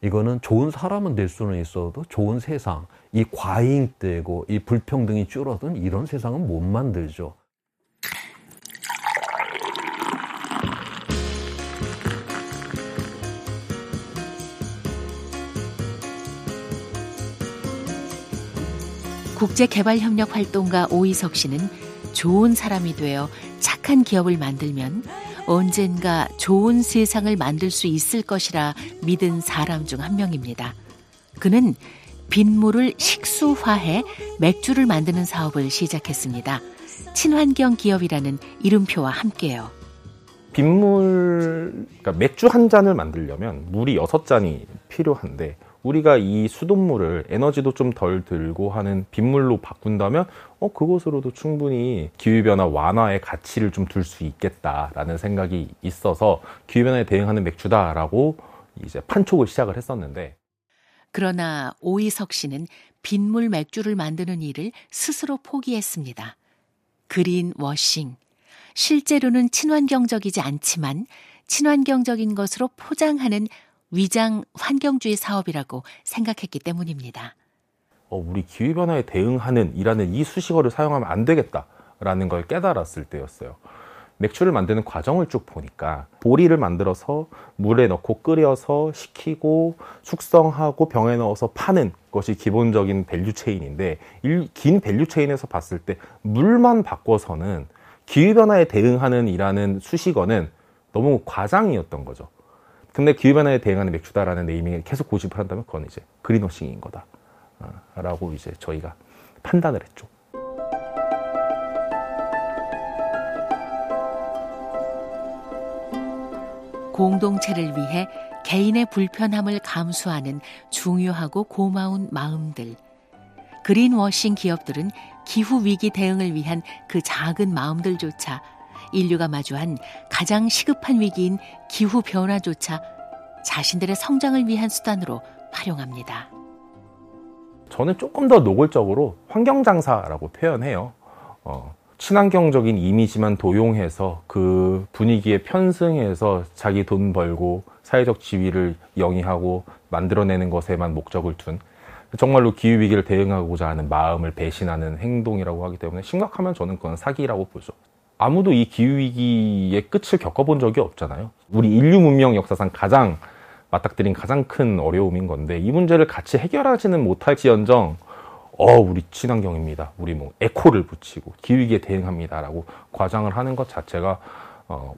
이거는 좋은 사람은 될 수는 있어도 좋은 세상, 이 과잉되고 이 불평등이 줄어든 이런 세상은 못 만들죠. 국제개발협력 활동가 오이석 씨는 좋은 사람이 되어 착한 기업을 만들면 언젠가 좋은 세상을 만들 수 있을 것이라 믿은 사람 중 한 명입니다. 그는 빗물을 식수화해 맥주를 만드는 사업을 시작했습니다. 친환경 기업이라는 이름표와 함께요. 빗물, 그러니까 맥주 한 잔을 만들려면 물이 여섯 잔이 필요한데 우리가 이 수돗물을 에너지도 좀 덜 들고 하는 빗물로 바꾼다면 어 그것으로도 충분히 기후변화 완화의 가치를 좀 둘 수 있겠다라는 생각이 있어서 기후변화에 대응하는 맥주다라고 이제 판촉을 시작을 했었는데 그러나 오이석 씨는 빗물 맥주를 만드는 일을 스스로 포기했습니다. 그린 워싱. 실제로는 친환경적이지 않지만 친환경적인 것으로 포장하는 위장 환경주의 사업이라고 생각했기 때문입니다. 어, 우리 기후 변화에 대응하는 이라는 이 수식어를 사용하면 안 되겠다라는 걸 깨달았을 때였어요. 맥주를 만드는 과정을 쭉 보니까 보리를 만들어서 물에 넣고 끓여서 식히고 숙성하고 병에 넣어서 파는 것이 기본적인 value chain인데 긴 value chain에서 봤을 때 물만 바꿔서는 기후 변화에 대응하는 이라는 수식어는 너무 과장이었던 거죠. 근데 기후변화에 대응하는 맥주다라는 naming을 계속 고집을 한다면 그건 이제 greenwashing인 거다. 어, 라고 이제 저희가 판단을 했죠. 공동체를 위해 개인의 불편함을 감수하는 중요하고 고마운 마음들. 그린워싱 기업들은 기후 위기 대응을 위한 그 작은 마음들조차 인류가 마주한 가장 시급한 위기인 기후 변화조차 자신들의 성장을 위한 수단으로 활용합니다. 저는 조금 더 노골적으로 환경장사라고 표현해요. 어, 친환경적인 이미지만 도용해서 그 분위기에 편승해서 자기 돈 벌고 사회적 지위를 영위하고 만들어내는 것에만 목적을 둔 정말로 기후위기를 대응하고자 하는 마음을 배신하는 행동이라고 하기 때문에 심각하면 저는 그건 사기라고 보죠. 아무도 이 기후위기의 끝을 겪어본 적이 없잖아요. 우리 인류 문명 역사상 가장 맞닥뜨린 가장 큰 어려움인 건데 이 문제를 같이 해결하지는 못할지언정 어 우리 친환경입니다. 우리 뭐 에코를 붙이고 기후위기에 대응합니다라고 과장을 하는 것 자체가 어,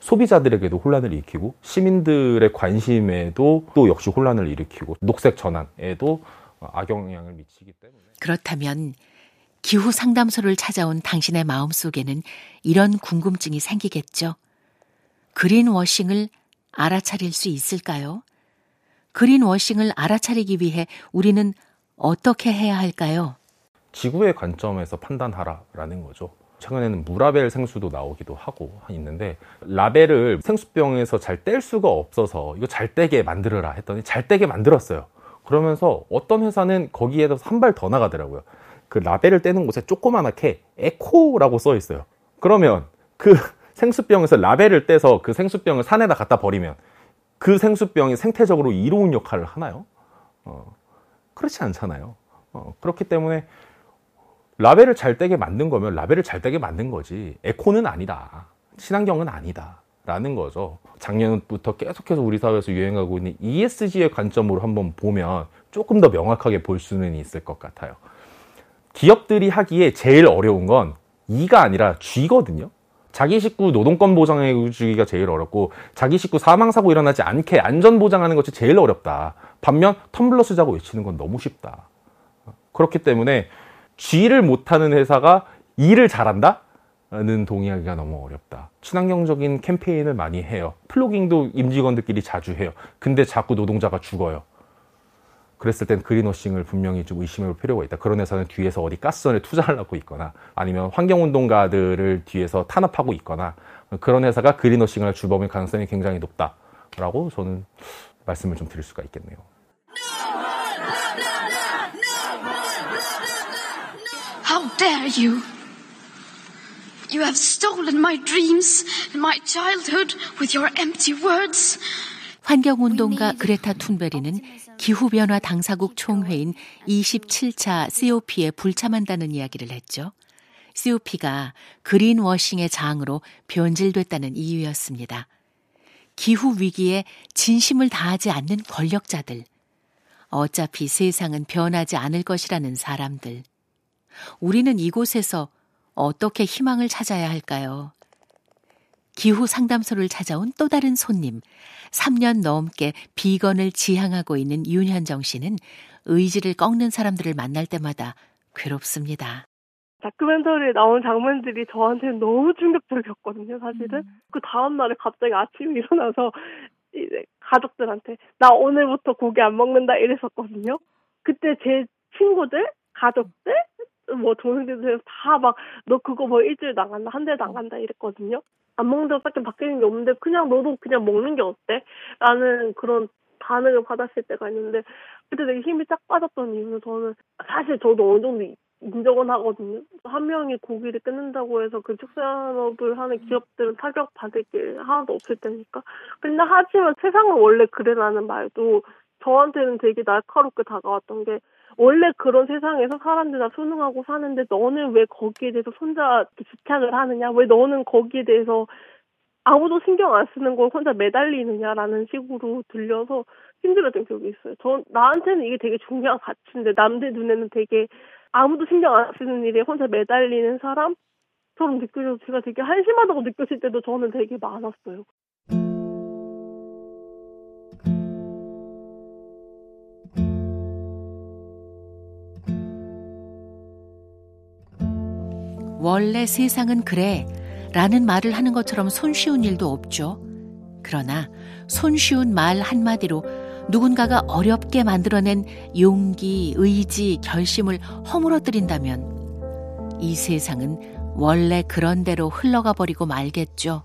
소비자들에게도 혼란을 일으키고 시민들의 관심에도 또 역시 혼란을 일으키고 녹색 전환에도 악영향을 미치기 때문에 그렇다면 기후 상담소를 찾아온 당신의 마음 속에는 이런 궁금증이 생기겠죠. 그린워싱을 알아차릴 수 있을까요? 그린워싱을 알아차리기 위해 우리는 어떻게 해야 할까요? 지구의 관점에서 판단하라라는 거죠. 최근에는 무라벨 생수도 나오기도 하고 있는데 라벨을 생수병에서 잘 뗄 수가 없어서 이거 잘 떼게 만들어라 했더니 잘 떼게 만들었어요. 그러면서 어떤 회사는 거기에서 한 발 더 나가더라고요. 그 라벨을 떼는 곳에 조그만하게 에코라고 써 있어요. 그러면 그 생수병에서 라벨을 떼서 그 생수병을 산에다 갖다 버리면 그 생수병이 생태적으로 이로운 역할을 하나요? 어, 그렇지 않잖아요. 어, 그렇기 때문에 라벨을 잘 떼게 만든 거면 라벨을 잘 떼게 만든 거지 에코는 아니다. 친환경은 아니다. 라는 거죠. 작년부터 계속해서 우리 사회에서 유행하고 있는 ESG의 관점으로 한번 보면 조금 더 명확하게 볼 수는 있을 것 같아요. 기업들이 하기에 제일 어려운 건 E가 아니라 G거든요. 자기 식구 노동권 보장해 주기가 제일 어렵고 자기 식구 사망 사고 일어나지 않게 안전 보장하는 것이 제일 어렵다. 반면 텀블러 쓰자고 외치는 건 너무 쉽다. 그렇기 때문에 G를 못하는 회사가 E를 잘한다? 는 동의하기가 너무 어렵다. 친환경적인 캠페인을 많이 해요. 플로깅도 임직원들끼리 자주 해요. 근데 자꾸 노동자가 죽어요. 그랬을 땐 그린워싱을 분명히 좀 의심해 볼 필요가 있다. 그런 회사는 뒤에서 어디 가스선에 투자하려고 있거나 아니면 환경운동가들을 뒤에서 탄압하고 있거나 그런 회사가 그린워싱을 주범일 가능성이 굉장히 높다라고 저는 말씀을 좀 드릴 수가 있겠네요. How dare you? You have stolen my dreams and my childhood with your empty words. 환경운동가 그레타 툰베리는 기후변화 당사국 총회인 27차 COP에 불참한다는 이야기를 했죠. COP가 그린워싱의 장으로 변질됐다는 이유였습니다. 기후 위기에 진심을 다하지 않는 권력자들. 어차피 세상은 변하지 않을 것이라는 사람들. 우리는 이곳에서 어떻게 희망을 찾아야 할까요? 기후 상담소를 찾아온 또 다른 손님, 3년 넘게 비건을 지향하고 있는 윤현정 씨는 의지를 꺾는 사람들을 만날 때마다 괴롭습니다. 다큐멘터리에 나온 장면들이 저한테는 너무 충격적이었거든요, 사실은. 음. 그 다음날에 갑자기 아침에 일어나서 이제 가족들한테 나 오늘부터 고기 안 먹는다 이랬었거든요. 그때 제 친구들, 가족들, 뭐 동생들 다막 너 그거 뭐 일주일 나간다, 한 달도 안 간다 이랬거든요. 안 먹는다고 밖에 바뀌는 게 없는데 그냥 너도 그냥 먹는 게 어때? 라는 그런 반응을 받았을 때가 있는데 그때 되게 힘이 쫙 빠졌던 이유는 저는 사실 저도 어느 정도 인정은 하거든요. 한 명이 고기를 끊는다고 해서 그 축산업을 하는 기업들은 타격 받을 게 하나도 없을 테니까. 근데 하지만 세상은 원래 그래라는 말도 저한테는 되게 날카롭게 다가왔던 게 원래 그런 세상에서 사람들 다 순응하고 사는데 너는 왜 거기에 대해서 혼자 집착을 하느냐? 왜 너는 거기에 대해서 아무도 신경 안 쓰는 걸 혼자 매달리느냐라는 식으로 들려서 힘들었던 기억이 있어요. 저 나한테는 이게 되게 중요한 가치인데 남들 눈에는 되게 아무도 신경 안 쓰는 일에 혼자 매달리는 사람처럼 느껴져서 제가 되게 한심하다고 느껴질 때도 저는 되게 많았어요. 원래 세상은 그래 라는 말을 하는 것처럼 손쉬운 일도 없죠. 그러나 손쉬운 말 한마디로 누군가가 어렵게 만들어낸 용기, 의지, 결심을 허물어뜨린다면 이 세상은 원래 그런 대로 흘러가 버리고 말겠죠.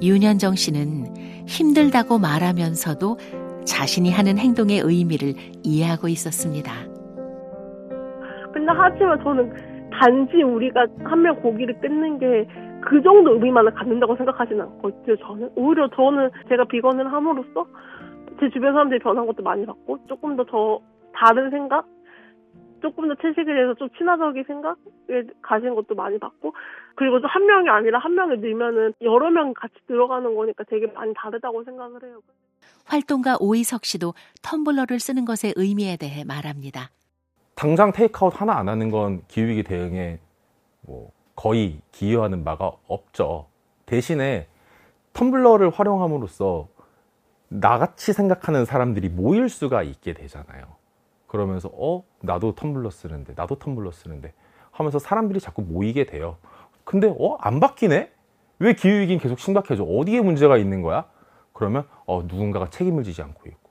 윤현정 씨는 힘들다고 말하면서도 자신이 하는 행동의 의미를 이해하고 있었습니다. 하지만 저는 단지 우리가 한 명 고기를 끊는 게 그 정도 의미만을 갖는다고 생각하지는 않거든요, 저는. 오히려 저는 제가 비건을 함으로써 제 주변 사람들이 변한 것도 많이 봤고, 조금 더더 다른 생각? 조금 더 채식에 대해서 좀 친화적인 생각을 가진 것도 많이 봤고, 그리고 또 한 명이 아니라 한 명이 늘면은 여러 명 같이 들어가는 거니까 되게 많이 다르다고 생각을 해요. 활동가 오이석 씨도 텀블러를 쓰는 것의 의미에 대해 말합니다. 당장 테이크아웃 하나 안 하는 건 기후위기 대응에 뭐 거의 기여하는 바가 없죠. 대신에 텀블러를 활용함으로써 나같이 생각하는 사람들이 모일 수가 있게 되잖아요. 그러면서 어 나도 텀블러 쓰는데 나도 텀블러 쓰는데 하면서 사람들이 자꾸 모이게 돼요. 근데 어 안 바뀌네? 왜 기후 위기는 계속 심각해져? 어디에 문제가 있는 거야? 그러면 어 누군가가 책임을 지지 않고 있고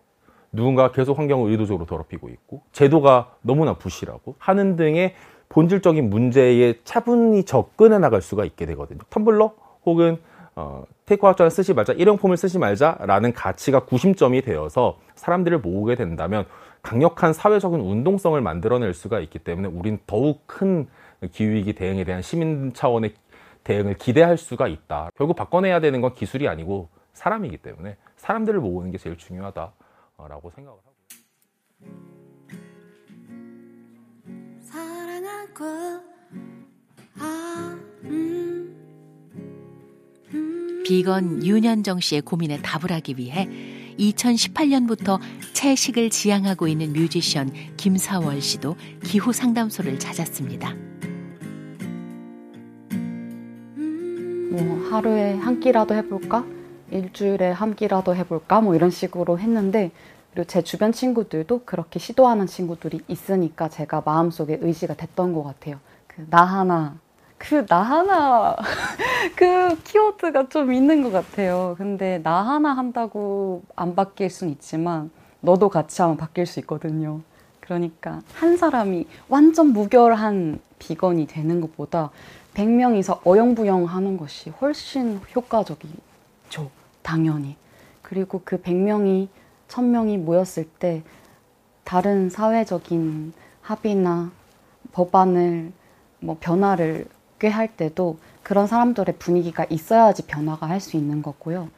누군가 계속 환경을 의도적으로 더럽히고 있고 제도가 너무나 부실하고 하는 등의 본질적인 문제에 차분히 접근해 나갈 수가 있게 되거든요. 텀블러 혹은 어, 테이크아웃 잔을 쓰지 말자, 일회용품을 쓰지 말자라는 가치가 구심점이 되어서 사람들을 모으게 된다면 강력한 사회적인 운동성을 만들어낼 수가 있기 때문에 우린 더욱 큰 기후위기 대응에 대한 시민 차원의 대응을 기대할 수가 있다. 결국 바꿔내야 되는 건 기술이 아니고 사람이기 때문에 사람들을 모으는 게 제일 중요하다. 라고 생각을 하고 사랑하고 아, 음, 음. 비건 윤현정 씨의 고민에 답을 하기 위해 2018년부터 채식을 지향하고 있는 뮤지션 김사월 씨도 기후 상담소를 찾았습니다. 뭐 하루에 한 끼라도 해볼까? 일주일에 한 끼라도 해볼까? 뭐 이런 식으로 했는데 그리고 제 주변 친구들도 그렇게 시도하는 친구들이 있으니까 제가 마음속에 의지가 됐던 것 같아요. 그 나 하나 그 나 하나 그 키워드가 좀 있는 것 같아요. 근데 나 하나 한다고 안 바뀔 순 있지만 너도 같이 하면 바뀔 수 있거든요. 그러니까 한 사람이 완전 무결한 비건이 되는 것보다 100명이서 어영부영 하는 것이 훨씬 효과적이죠. 당연히. 그리고 그 100명이, 1000명이 모였을 때 다른 사회적인 합의나 법안을 뭐 변화를 꾀할 때도 그런 사람들의 분위기가 있어야지 변화가 할 수 있는 거고요.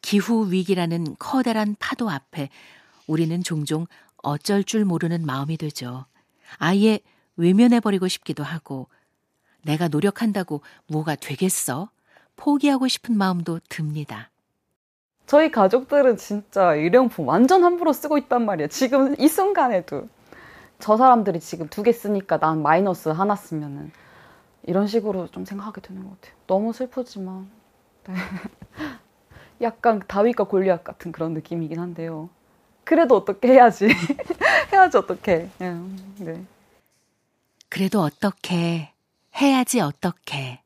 기후 위기라는 커다란 파도 앞에 우리는 종종 어쩔 줄 모르는 마음이 되죠. 아예 외면해버리고 싶기도 하고, 내가 노력한다고 뭐가 되겠어? 포기하고 싶은 마음도 듭니다. 저희 가족들은 진짜 일회용품 완전 함부로 쓰고 있단 말이에요. 지금 이 순간에도. 저 사람들이 지금 두 개 쓰니까 난 마이너스 하나 쓰면은 이런 식으로 좀 생각하게 되는 것 같아요. 너무 슬프지만. 네. 약간 다윗과 골리앗 같은 그런 느낌이긴 한데요. 그래도 어떻게 해야지. 해야지 어떻게. 네. 그래도 어떻게 해야지 어떻게.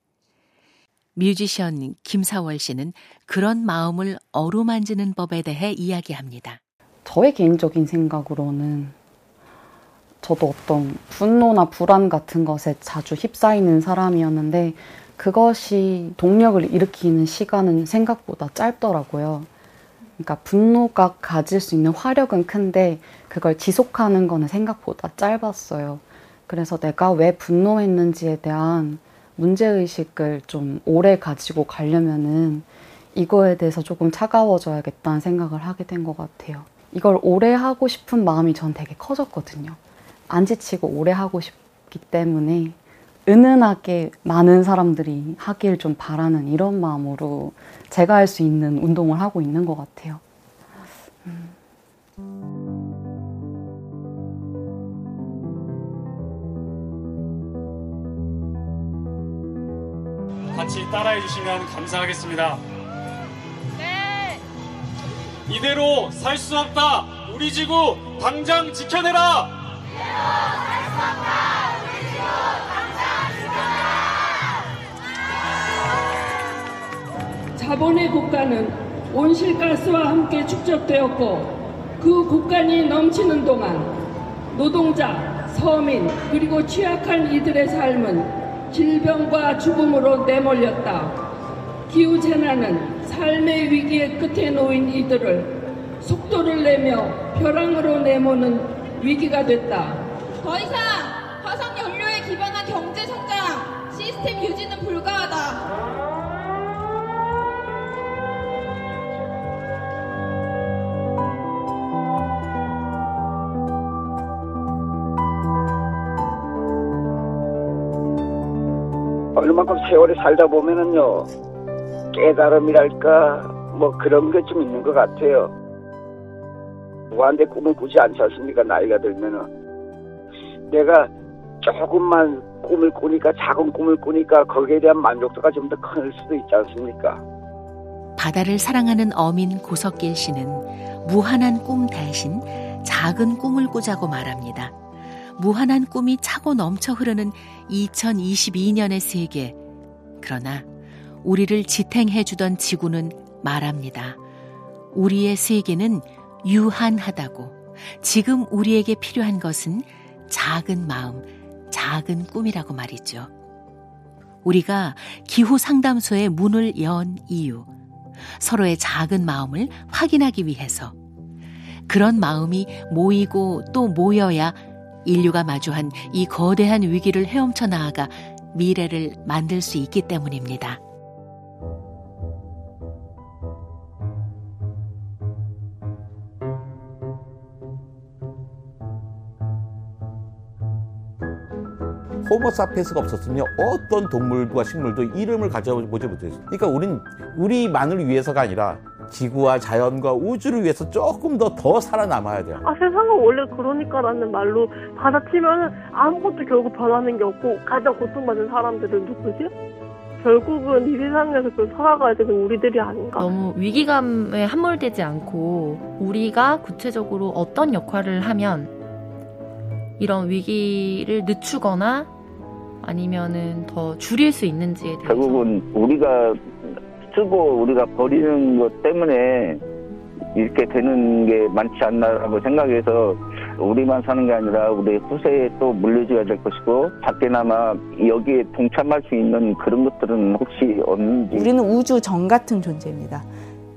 뮤지션 김사월 씨는 그런 마음을 어루만지는 법에 대해 이야기합니다. 저의 개인적인 생각으로는 저도 어떤 분노나 불안 같은 것에 자주 휩싸이는 사람이었는데 그것이 동력을 일으키는 시간은 생각보다 짧더라고요. 그러니까 분노가 가질 수 있는 화력은 큰데 그걸 지속하는 거는 생각보다 짧았어요. 그래서 내가 왜 분노했는지에 대한 문제의식을 좀 오래 가지고 가려면은 이거에 대해서 조금 차가워져야겠다는 생각을 하게 된 것 같아요. 이걸 오래 하고 싶은 마음이 전 되게 커졌거든요. 안 지치고 오래 하고 싶기 때문에 은은하게 많은 사람들이 하길 좀 바라는 이런 마음으로 제가 할 수 있는 운동을 하고 있는 것 같아요. 같이 따라해 주시면 감사하겠습니다. 네. 이대로 살 수 없다. 우리 지구 당장 지켜내라. 자본의 국가는 온실가스와 함께 축적되었고 그 국간이 넘치는 동안 노동자, 서민 그리고 취약한 이들의 삶은 질병과 죽음으로 내몰렸다. 기후재난은 삶의 위기의 끝에 놓인 이들을 속도를 내며 벼랑으로 내모는 위기가 됐다. 더 이상 화석 연료에 기반한 경제 성장 시스템 유지는 불가하다. 얼마큼 세월이 살다 보면은요 깨달음이랄까 뭐 그런 게 좀 있는 것 같아요. 무한대 꿈을 꾸지 않지 않습니까? 나이가 들면은 내가 조금만 꿈을 꾸니까 작은 꿈을 꾸니까 거기에 대한 만족도가 좀 더 클 수도 있지 않습니까? 바다를 사랑하는 어민 고석길 씨는 무한한 꿈 대신 작은 꿈을 꾸자고 말합니다. 무한한 꿈이 차고 넘쳐 흐르는 2022년의 세계. 그러나 우리를 지탱해 주던 지구는 말합니다. 우리의 세계는 유한하다고. 지금 우리에게 필요한 것은 작은 마음, 작은 꿈이라고 말이죠. 우리가 기후 상담소의 문을 연 이유. 서로의 작은 마음을 확인하기 위해서. 그런 마음이 모이고 또 모여야 인류가 마주한 이 거대한 위기를 헤엄쳐 나아가 미래를 만들 수 있기 때문입니다. 호모사피엔스가 없었으면 어떤 동물과 식물도 이름을 가져보지 못했어요. 그러니까 우린 우리만을 위해서가 아니라 지구와 자연과 우주를 위해서 조금 더 더 살아남아야 돼요. 아 세상은 원래 그러니까라는 말로 받아치면 아무것도 결국 변하는 게 없고 가장 고통받는 사람들은 누구지? 결국은 이 세상에서 그 살아가야 되는 우리들이 아닌가. 너무 위기감에 함몰되지 않고 우리가 구체적으로 어떤 역할을 하면 이런 위기를 늦추거나 아니면은 더 줄일 수 있는지에 대해서 결국은 우리가 쓰고 우리가 버리는 것 때문에 이렇게 되는 게 많지 않나라고 생각해서 우리만 사는 게 아니라 우리 후세에 또 물려줘야 될 것이고 밖에나마 여기에 동참할 수 있는 그런 것들은 혹시 없는지 우리는 우주 정 같은 존재입니다.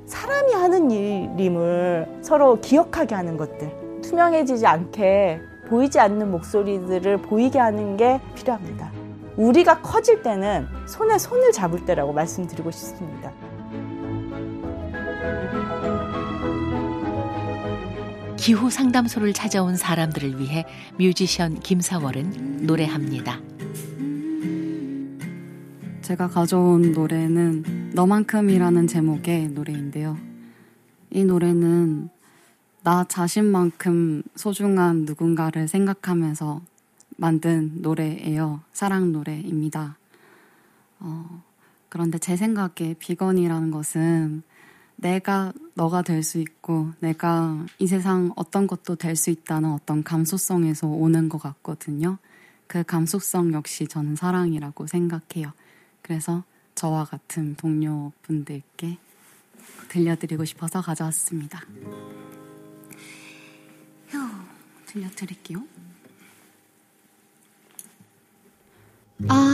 사람이 하는 일임을 서로 기억하게 하는 것들 투명해지지 않게 보이지 않는 목소리들을 보이게 하는 게 필요합니다. 우리가 커질 때는 손에 손을 잡을 때라고 말씀드리고 싶습니다. 기후 상담소를 찾아온 사람들을 위해 뮤지션 김사월은 노래합니다. 제가 가져온 노래는 너만큼이라는 제목의 노래인데요. 이 노래는 나 자신만큼 소중한 누군가를 생각하면서 만든 노래예요. 사랑 노래입니다. 어, 그런데 제 생각에 비건이라는 것은 내가 너가 될 수 있고 내가 이 세상 어떤 것도 될 수 있다는 어떤 감수성에서 오는 것 같거든요. 그 감수성 역시 저는 사랑이라고 생각해요. 그래서 저와 같은 동료분들께 들려드리고 싶어서 가져왔습니다. 휴, 들려드릴게요. 아,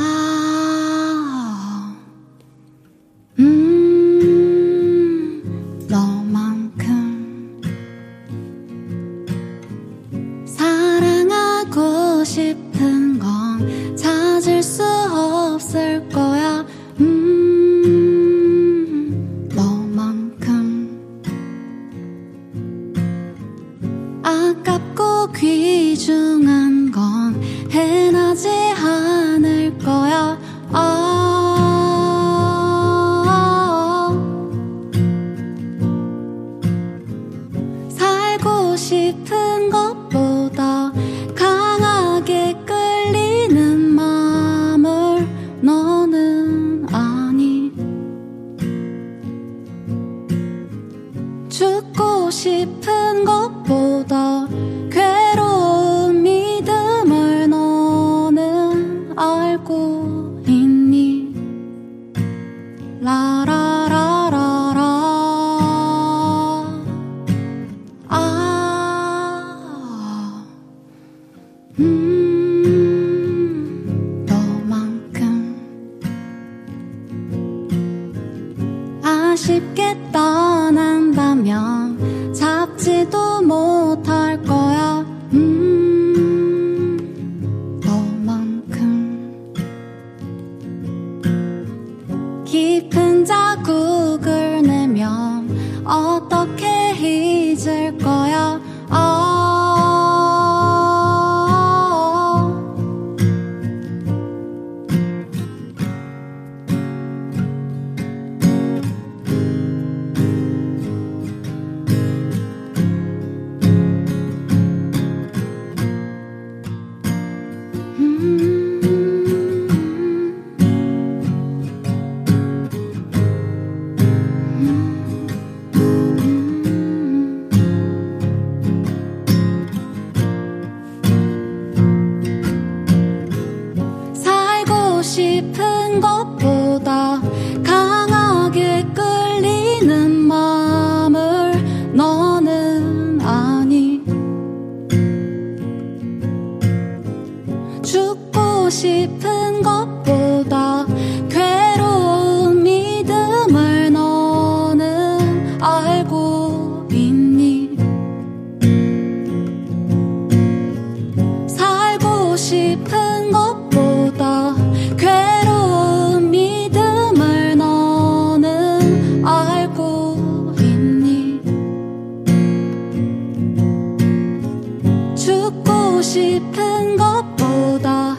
싶은 것보다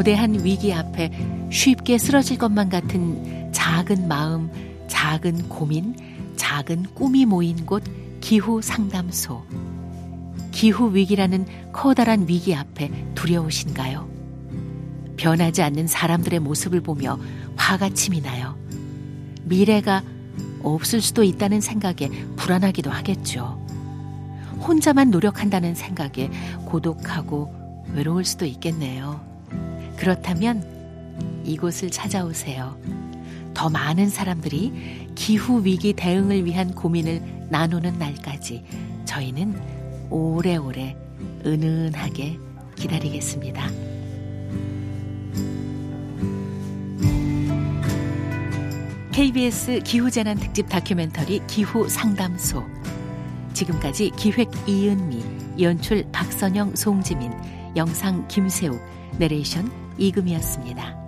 거대한 위기 앞에 쉽게 쓰러질 것만 같은 작은 마음, 작은 고민, 작은 꿈이 모인 곳 기후 상담소. 기후 위기라는 커다란 위기 앞에 두려우신가요? 변하지 않는 사람들의 모습을 보며 화가 침이 나요. 미래가 없을 수도 있다는 생각에 불안하기도 하겠죠. 혼자만 노력한다는 생각에 고독하고 외로울 수도 있겠네요. 그렇다면 이곳을 찾아오세요. 더 많은 사람들이 기후 위기 대응을 위한 고민을 나누는 날까지 저희는 오래오래 은은하게 기다리겠습니다. KBS 기후재난 특집 다큐멘터리 기후 상담소. 지금까지 기획 이은미, 연출 박선영, 송지민, 영상 김세욱, 내레이션 이금이었습니다.